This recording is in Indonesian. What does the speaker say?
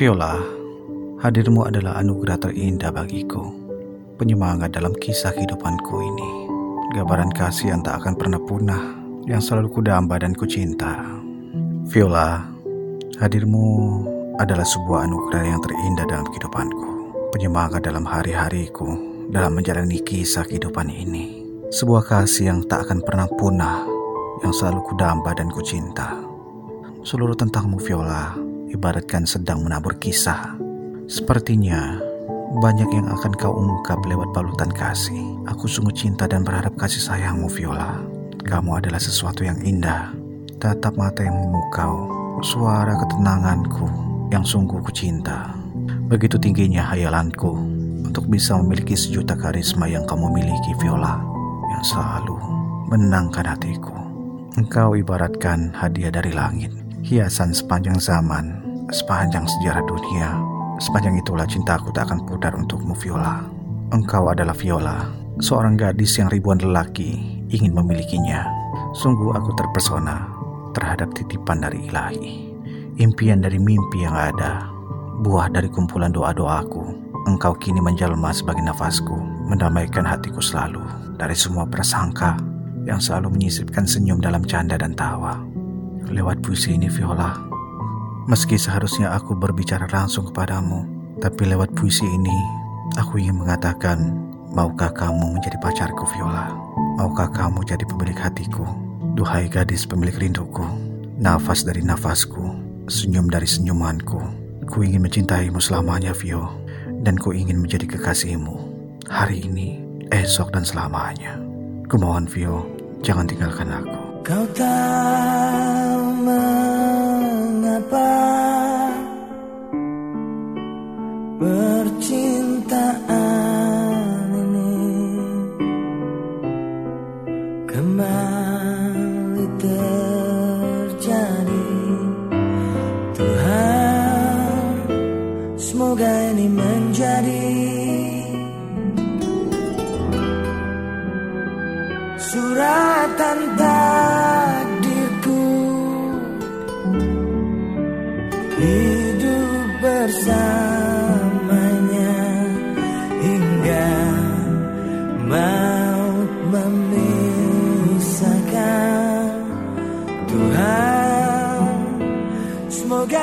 Viola, hadirmu adalah anugerah terindah bagiku. Penyemangat dalam kisah kehidupanku ini. Gambaran kasih yang tak akan pernah punah, yang selalu kudamba dan kucinta. Viola, hadirmu adalah sebuah anugerah yang terindah dalam kehidupanku. Penyemangat dalam hari-hariku, dalam menjalani kisah kehidupan ini. Sebuah kasih yang tak akan pernah punah, yang selalu kudamba dan kucinta. Seluruh tentangmu Viola, ibaratkan sedang menabur kisah. Sepertinya banyak yang akan kau ungkap lewat balutan kasih. Aku sungguh cinta dan berharap kasih sayangmu Viola. Kamu adalah sesuatu yang indah. Tatap mata yang memukau, suara ketenanganku yang sungguh ku cinta. Begitu tingginya hayalanku untuk bisa memiliki sejuta karisma yang kamu miliki Viola. Yang selalu menenangkan hatiku. Engkau ibaratkan hadiah dari langit hiasan sepanjang zaman, sepanjang sejarah dunia. Sepanjang itulah cintaku tak akan pudar untukmu Viola. Engkau adalah Viola, seorang gadis yang ribuan lelaki ingin memilikinya. Sungguh aku terpesona terhadap titipan dari ilahi. Impian dari mimpi yang ada, buah dari kumpulan doa-doaku. Engkau kini menjelma sebagai nafasku, mendamaikan hatiku selalu dari semua prasangka yang selalu menyisipkan senyum dalam canda dan tawa lewat puisi ini Viola. Meski seharusnya aku berbicara langsung kepadamu, tapi lewat puisi ini aku ingin mengatakan, maukah kamu menjadi pacarku Viola? Maukah kamu jadi pemilik hatiku? Duhai gadis pemilik rinduku, nafas dari nafasku, senyum dari senyumanku. Ku ingin mencintaimu selamanya, Vio, dan ku ingin menjadi kekasihmu. Hari ini, esok dan selamanya. Kumohon Vio, jangan tinggalkan aku. Kau tahu mengapa percintaan ini kembali terjadi? Tuhan semoga ini menjadi suratan takdirku bersamanya hingga maut memisahkan Tuhan. Semoga